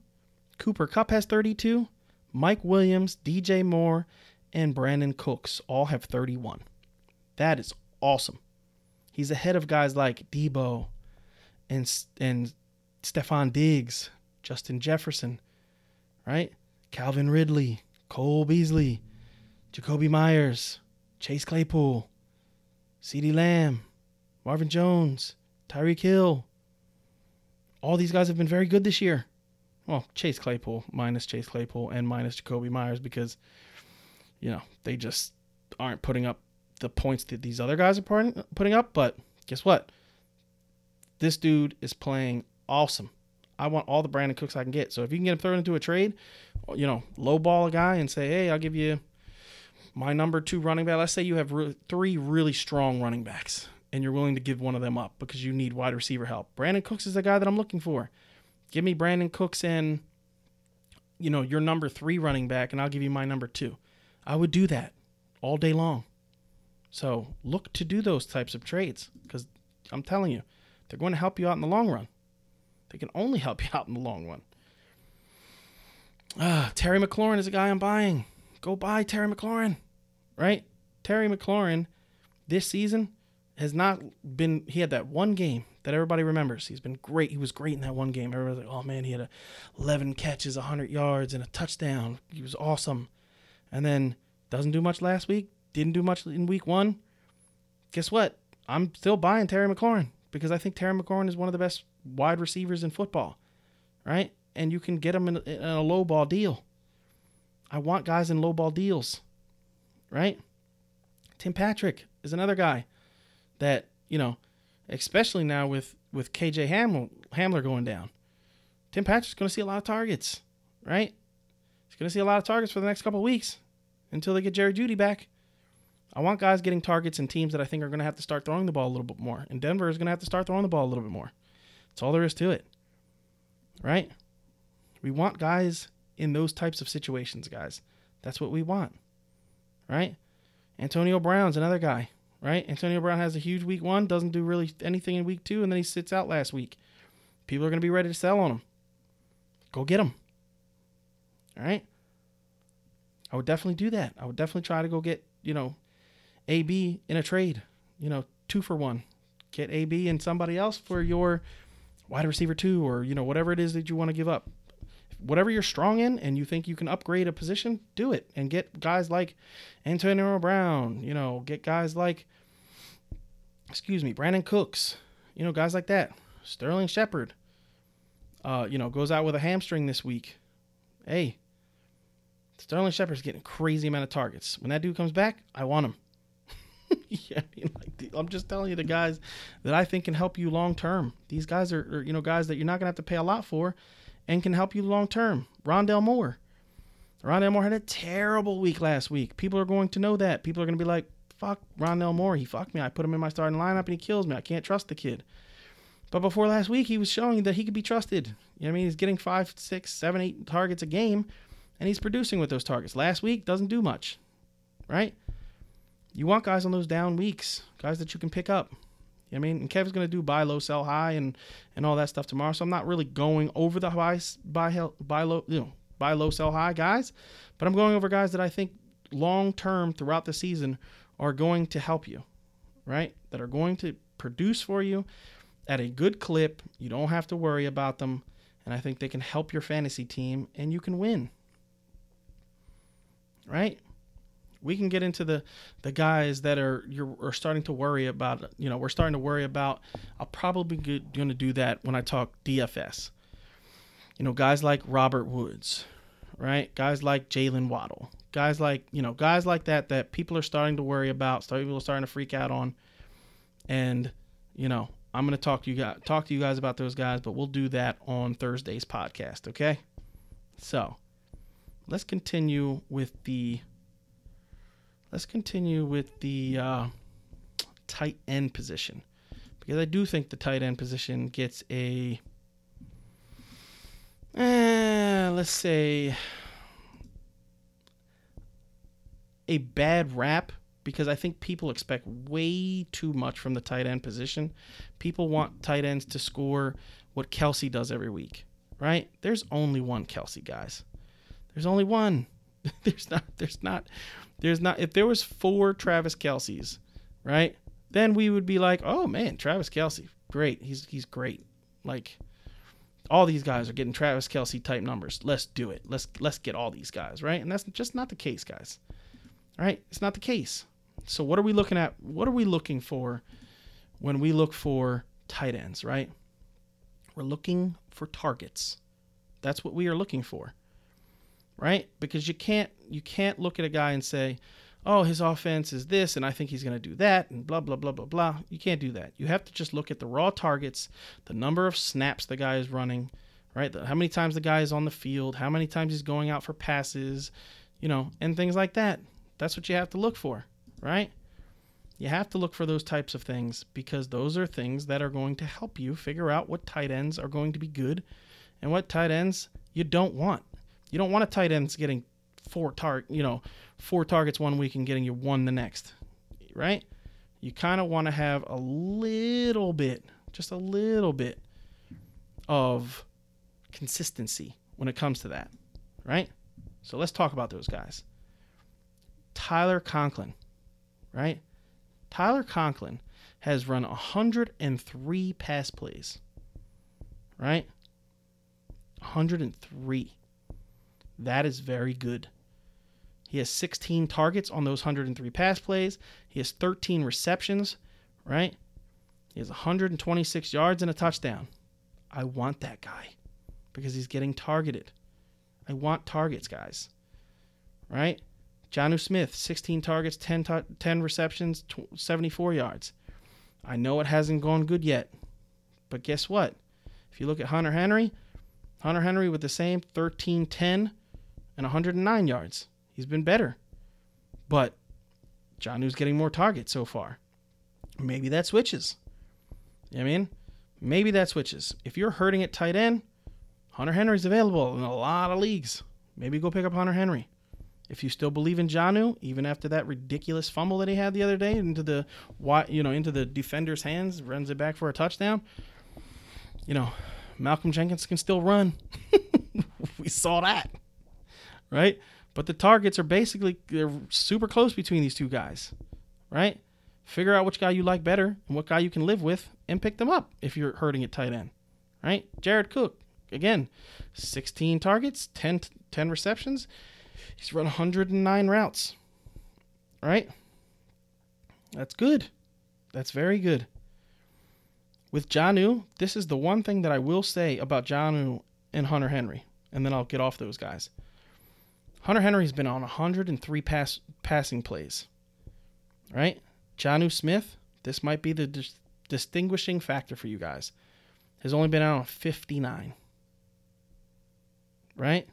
Cooper Kupp has 32. Mike Williams, DJ Moore, and Brandin Cooks all have 31. That is awesome. He's ahead of guys like Deebo and and Stefon Diggs, Justin Jefferson, right? Calvin Ridley, Cole Beasley, Jakobi Meyers, Chase Claypool, CeeDee Lamb, Marvin Jones, Tyreek Hill. All these guys have been very good this year. Well, Chase Claypool, minus Chase Claypool, and minus Jakobi Meyers because, you know, they just aren't putting up the points that these other guys are putting up. But guess what? This dude is playing awesome. I want all the Brandin Cooks I can get. So if you can get him thrown into a trade, you know, lowball a guy and say, hey, I'll give you my number two running back. Let's say you have re- three really strong running backs and you're willing to give one of them up because you need wide receiver help. Brandin Cooks is the guy that I'm looking for. Give me Brandin Cooks and, you know, your number three running back, and I'll give you my number two. I would do that all day long. So look to do those types of trades because I'm telling you, they're going to help you out in the long run. They can only help you out in the long run. Ah, Terry McLaurin is a guy I'm buying. Go buy Terry McLaurin, right? Terry McLaurin this season has not been. He had that one game that everybody remembers. He's been great. He was great in that one game. Everybody's like, oh man, he had a 11 catches, 100 yards, and a touchdown. He was awesome. And then doesn't do much last week. Didn't do much in week one. Guess what? I'm still buying Terry McLaurin because I think Terry McLaurin is one of the best wide receivers in football, right? And you can get him in a, in a low ball deal. I want guys in low ball deals, right? Tim Patrick is another guy that, you know, especially now with with KJ Ham, Hamler going down. Tim Patrick's going to see a lot of targets, right? He's going to see a lot of targets for the next couple weeks until they get Jerry Jeudy back. I want guys getting targets and teams that I think are going to have to start throwing the ball a little bit more. And Denver is going to have to start throwing the ball a little bit more. That's all there is to it, right? We want guys in those types of situations, guys. That's what we want, right? Antonio Brown's another guy right? Antonio Brown has a huge week one, doesn't do really anything in week two, and then he sits out last week. People are going to be ready to sell on him. Go get him. All right? I would definitely do that. I would definitely try to go get, you know, AB in a trade, you know, two for one. Get AB and somebody else for your wide receiver two or, you know, whatever it is that you want to give up. Whatever you're strong in and you think you can upgrade a position, do it and get guys like Antonio Brown, you know, get guys like excuse me, Brandin Cooks, you know, guys like that. Sterling Shepard, uh, you know, goes out with a hamstring this week. Hey, Sterling Shepard's getting crazy amount of targets. When that dude comes back, I want him. yeah, I mean, like, I'm just telling you the guys that I think can help you long term. These guys are, are, you know, guys that you're not gonna have to pay a lot for, and can help you long term. Rondale Moore. Rondale Moore had a terrible week last week. People are going to know that. People are going to be like, fuck Rondale Moore. He fucked me. I put him in my starting lineup and he kills me. I can't trust the kid. But before last week, he was showing that he could be trusted. You know I mean? He's getting five, six, seven, eight targets a game, and he's producing with those targets. Last week doesn't do much, right? You want guys on those down weeks, guys that you can pick up. I mean? And Kevin's going to do buy low, sell high, and and all that stuff tomorrow. So I'm not really going over the buy, buy, buy low, you know, buy low, sell high guys, but I'm going over guys that I think long term throughout the season are going to help you, right? That are going to produce for you at a good clip. You don't have to worry about them. And I think they can help your fantasy team and you can win. Right? We can get into the the guys that are you're are starting to worry about. You know, we're starting to worry about. I'll probably be going to do that when I talk DFS. You know, guys like Robert Woods, right? Guys like Jaylen Waddle, guys like you know guys like that that people are starting to worry about, start people are starting to freak out on, and you know I'm gonna talk to you guys talk to you guys about those guys, but we'll do that on Thursday's podcast. Okay, so let's continue with the let's continue with the uh, tight end position because I do think the tight end position gets a eh, let's say a bad rap because I think people expect way too much from the tight end position. People want tight ends to score what Kelce does every week, right? There's only one Kelce, guys. There's only one. there's not. There's not. There's not. If there was four Travis Kelces, right? Then we would be like, oh man, Travis Kelce, great. He's he's great. Like all these guys are getting Travis Kelce type numbers. Let's do it. Let's let's get all these guys, right? And that's just not the case, guys. All right? It's not the case. So what are we looking at? What are we looking for when we look for tight ends, right? We're looking for targets. That's what we are looking for. Right? Because you can't you can't look at a guy and say, "Oh, his offense is this and I think he's going to do that" and blah blah blah blah blah. You can't do that. You have to just look at the raw targets, the number of snaps the guy is running, right? how many times the guy is on the field, how many times he's going out for passes, you know, and things like that. That's what you have to look for, right? You have to look for those types of things because those are things that are going to help you figure out what tight ends are going to be good and what tight ends you don't want. You don't want a tight ends getting four tar you know, four targets one week and getting you one the next. Right? You kind of want to have a little bit, just a little bit of consistency when it comes to that. Right? So let's talk about those guys. Tyler Conklin, right? Tyler Conklin has run 103 pass plays, right? 103. That is very good. He has 16 targets on those 103 pass plays. He has 13 receptions, right? He has 126 yards and a touchdown. I want that guy because he's getting targeted. I want targets, guys. Right? Jonnu Smith, 16 targets, 10, t- 10 receptions, 74 yards. I know it hasn't gone good yet, but guess what? If you look at Hunter Henry, Hunter Henry with the same 13 10 and 109 yards. He's been better. But Jonnu's getting more targets so far. Maybe that switches. You know I mean? Maybe that switches. If you're hurting at tight end, Hunter Henry's available in a lot of leagues. Maybe go pick up Hunter Henry. If you still believe in Jonnu, even after that ridiculous fumble that he had the other day into the you know into the defender's hands, runs it back for a touchdown. You know, Malcolm Jenkins can still run. we saw that, right? But the targets are basically they're super close between these two guys, right? Figure out which guy you like better and what guy you can live with, and pick them up if you're hurting at tight end, right? Jared Cook, again, 16 targets, 10, 10 receptions. He's run 109 routes. Right? That's good. That's very good. With Jonnu, this is the one thing that I will say about Jonnu and Hunter Henry, and then I'll get off those guys. Hunter Henry's been on 103 pass passing plays. Right? Jonnu Smith, this might be the dis- distinguishing factor for you guys. Has only been out on 59. Right?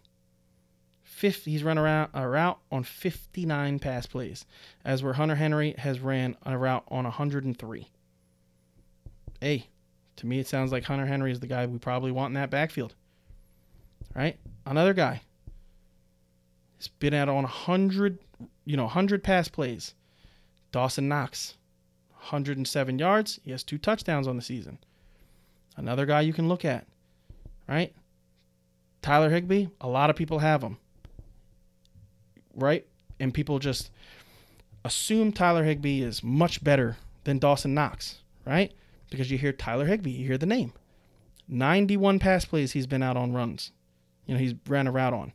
50, he's run around a route on 59 pass plays, as where Hunter Henry has ran a route on 103. Hey, to me it sounds like Hunter Henry is the guy we probably want in that backfield. Right? Another guy. He's been out on 100, you know, 100 pass plays. Dawson Knox, 107 yards. He has two touchdowns on the season. Another guy you can look at. Right? Tyler Higbee, a lot of people have him right? And people just assume Tyler Higbee is much better than Dawson Knox, right? Because you hear Tyler Higbee, you hear the name. 91 pass plays he's been out on runs. You know, he's ran a route on.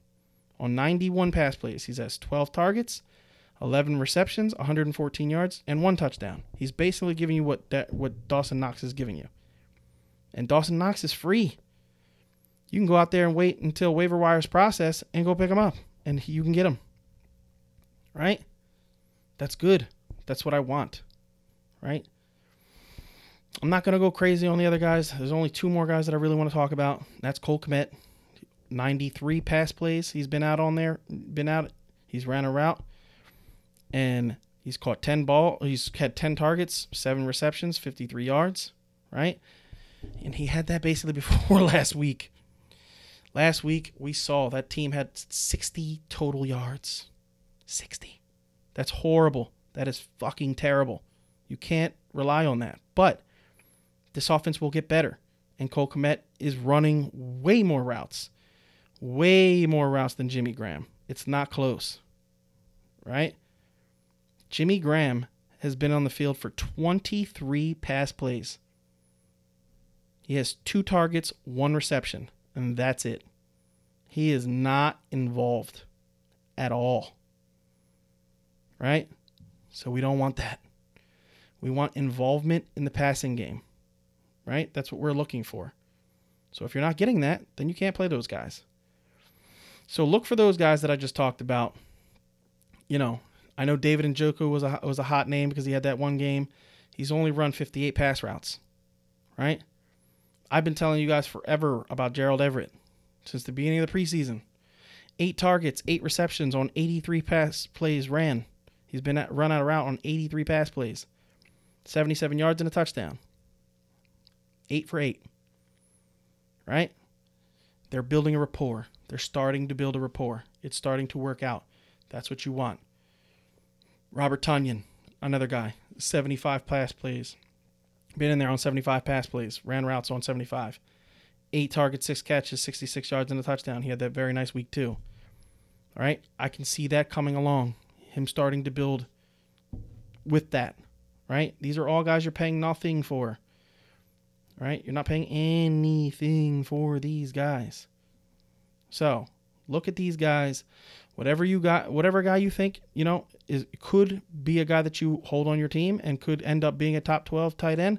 On 91 pass plays, he has 12 targets, 11 receptions, 114 yards, and one touchdown. He's basically giving you what that, what Dawson Knox is giving you. And Dawson Knox is free. You can go out there and wait until waiver wires process and go pick him up, and you can get him right? That's good. That's what I want, right? I'm not going to go crazy on the other guys. There's only two more guys that I really want to talk about. That's Cole Kmet. 93 pass plays. He's been out on there, been out. He's ran a route and he's caught 10 ball. He's had 10 targets, 7 receptions, 53 yards, right? And he had that basically before last week. Last week we saw that team had 60 total yards. 60. That's horrible. That is fucking terrible. You can't rely on that. But this offense will get better. and Cole Kmet is running way more routes, way more routes than Jimmy Graham. It's not close, right? Jimmy Graham has been on the field for 23 pass plays. He has two targets, one reception, and that's it. He is not involved at all. Right? So we don't want that. We want involvement in the passing game. Right? That's what we're looking for. So if you're not getting that, then you can't play those guys. So look for those guys that I just talked about. You know, I know David Njoku was a was a hot name because he had that one game. He's only run 58 pass routes. Right? I've been telling you guys forever about Gerald Everett since the beginning of the preseason. Eight targets, eight receptions on 83 pass plays ran. He's been at, run out of route on 83 pass plays. 77 yards and a touchdown. Eight for eight. Right? They're building a rapport. They're starting to build a rapport. It's starting to work out. That's what you want. Robert Tonyan, another guy, 75 pass plays. Been in there on 75 pass plays. Ran routes on 75 eight targets, six catches, 66 yards, and a touchdown. He had that very nice week, too. All right. I can see that coming along, him starting to build with that. Right. These are all guys you're paying nothing for. Right. You're not paying anything for these guys. So look at these guys. Whatever you got, whatever guy you think, you know, is could be a guy that you hold on your team and could end up being a top 12 tight end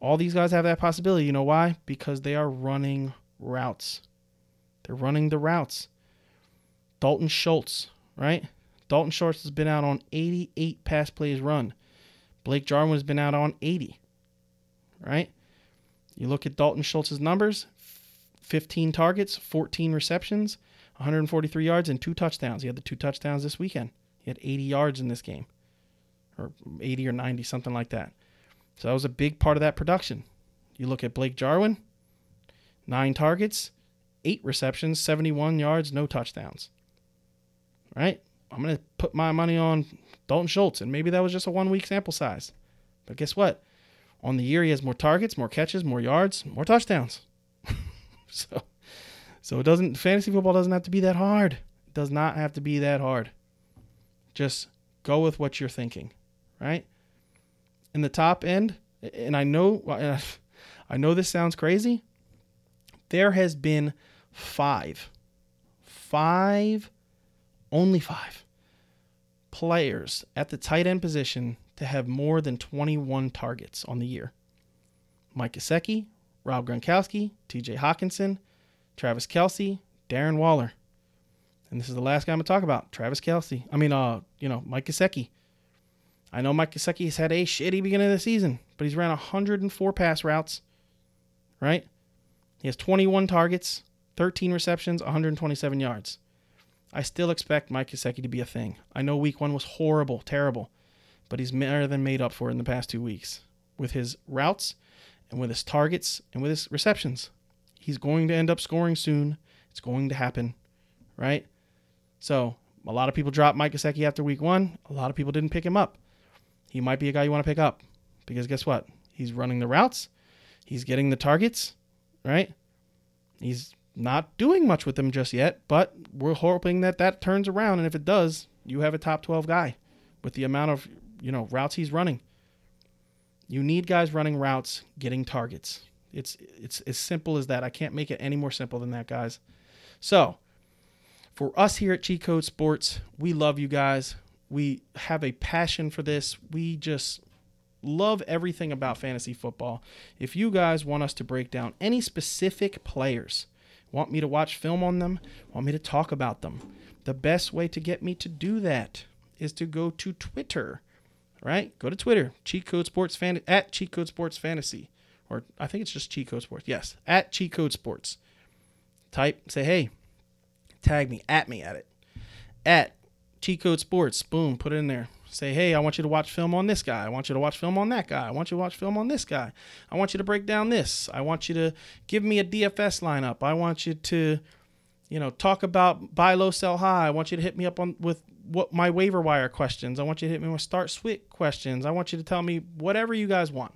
all these guys have that possibility. You know why? Because they are running routes. They're running the routes. Dalton Schultz, right? Dalton Schultz has been out on 88 pass plays run. Blake Jarwin has been out on 80, right? You look at Dalton Schultz's numbers 15 targets, 14 receptions, 143 yards, and two touchdowns. He had the two touchdowns this weekend. He had 80 yards in this game, or 80 or 90, something like that. So that was a big part of that production. You look at Blake Jarwin, nine targets, eight receptions, 71 yards, no touchdowns. Right? I'm going to put my money on Dalton Schultz, and maybe that was just a one week sample size. But guess what? On the year, he has more targets, more catches, more yards, more touchdowns. so, so it doesn't fantasy football doesn't have to be that hard. It does not have to be that hard. Just go with what you're thinking, right? in the top end, and I know I know this sounds crazy. There has been five, five, only five players at the tight end position to have more than 21 targets on the year. Mike Gesicki, Rob Gronkowski, T.J. Hockenson, Travis Kelce, Darren Waller, and this is the last guy I'm gonna talk about. Travis Kelce. I mean, uh, you know, Mike Gesicki. I know Mike Gesicki has had a shitty beginning of the season, but he's ran 104 pass routes, right? He has 21 targets, 13 receptions, 127 yards. I still expect Mike Gesicki to be a thing. I know week one was horrible, terrible, but he's more than made up for in the past two weeks with his routes and with his targets and with his receptions. He's going to end up scoring soon. It's going to happen, right? So a lot of people dropped Mike Gesicki after week one. A lot of people didn't pick him up he might be a guy you want to pick up because guess what? He's running the routes, he's getting the targets, right? He's not doing much with them just yet, but we're hoping that that turns around, and if it does, you have a top 12 guy with the amount of you know routes he's running. You need guys running routes, getting targets. It's it's as simple as that. I can't make it any more simple than that, guys. So, for us here at Cheat Code Sports, we love you guys. We have a passion for this. We just love everything about fantasy football. If you guys want us to break down any specific players, want me to watch film on them, want me to talk about them, the best way to get me to do that is to go to Twitter. Right? Go to Twitter, Cheat Code Sports Fan at Cheat Code Sports Fantasy. Or I think it's just Cheat Code Sports. Yes, at Cheat Code Sports. Type, say, hey, tag me, at me at it. At cheat code sports, boom, put it in there. Say, hey, I want you to watch film on this guy. I want you to watch film on that guy. I want you to watch film on this guy. I want you to break down this. I want you to give me a DFS lineup. I want you to, you know, talk about buy low, sell high. I want you to hit me up on with what my waiver wire questions. I want you to hit me with start switch questions. I want you to tell me whatever you guys want.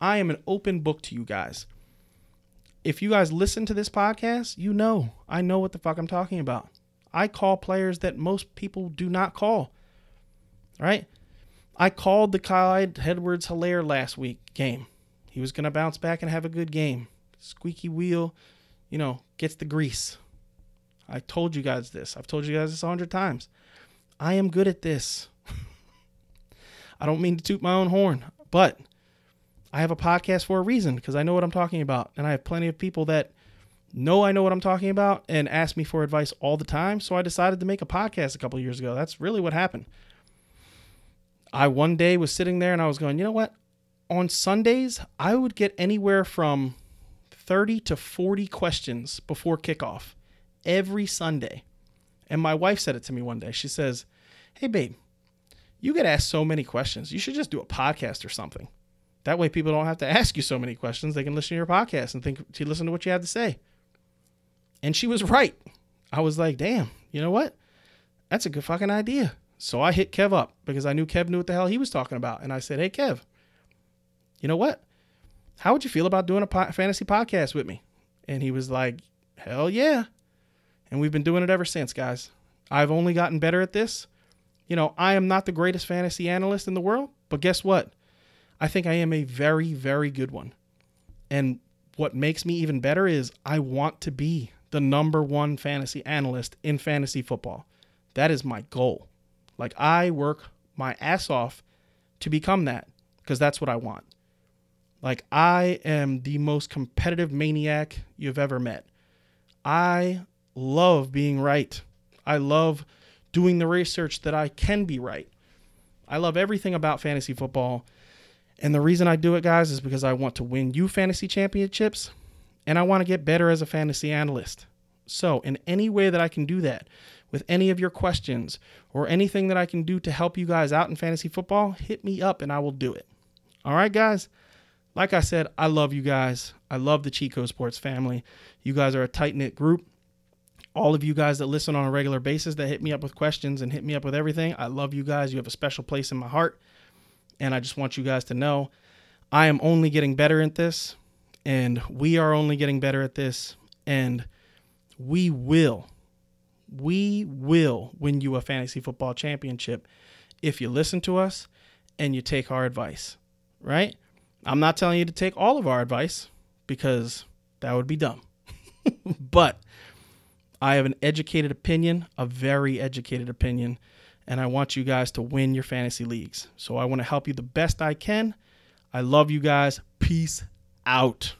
I am an open book to you guys. if you guys listen to this podcast, you know I know what the fuck I'm talking about. I call players that most people do not call. Right? I called the Clyde Edwards Helaire last week game. He was going to bounce back and have a good game. Squeaky wheel, you know, gets the grease. I told you guys this. I've told you guys this a hundred times. I am good at this. I don't mean to toot my own horn, but I have a podcast for a reason because I know what I'm talking about. And I have plenty of people that know I know what I'm talking about and ask me for advice all the time. So I decided to make a podcast a couple years ago. That's really what happened. I one day was sitting there and I was going, you know what? On Sundays, I would get anywhere from 30 to 40 questions before kickoff every Sunday. And my wife said it to me one day. She says, Hey, babe, you get asked so many questions. You should just do a podcast or something. That way, people don't have to ask you so many questions. They can listen to your podcast and think to listen to what you have to say. And she was right. I was like, damn, you know what? That's a good fucking idea. So I hit Kev up because I knew Kev knew what the hell he was talking about. And I said, hey, Kev, you know what? How would you feel about doing a po- fantasy podcast with me? And he was like, hell yeah. And we've been doing it ever since, guys. I've only gotten better at this. You know, I am not the greatest fantasy analyst in the world, but guess what? I think I am a very, very good one. And what makes me even better is I want to be the number one fantasy analyst in fantasy football. That is my goal. Like, I work my ass off to become that because that's what I want. Like, I am the most competitive maniac you've ever met. I love being right. I love doing the research that I can be right. I love everything about fantasy football and the reason I do it, guys, is because I want to win you fantasy championships and I want to get better as a fantasy analyst. So, in any way that I can do that, with any of your questions or anything that I can do to help you guys out in fantasy football, hit me up and I will do it. All right, guys. Like I said, I love you guys. I love the Cheat Code Sports family. You guys are a tight knit group. All of you guys that listen on a regular basis that hit me up with questions and hit me up with everything, I love you guys. You have a special place in my heart. And I just want you guys to know I am only getting better at this, and we are only getting better at this, and we will, we will win you a fantasy football championship if you listen to us and you take our advice, right? I'm not telling you to take all of our advice because that would be dumb. but I have an educated opinion, a very educated opinion, and I want you guys to win your fantasy leagues. So I want to help you the best I can. I love you guys. Peace out.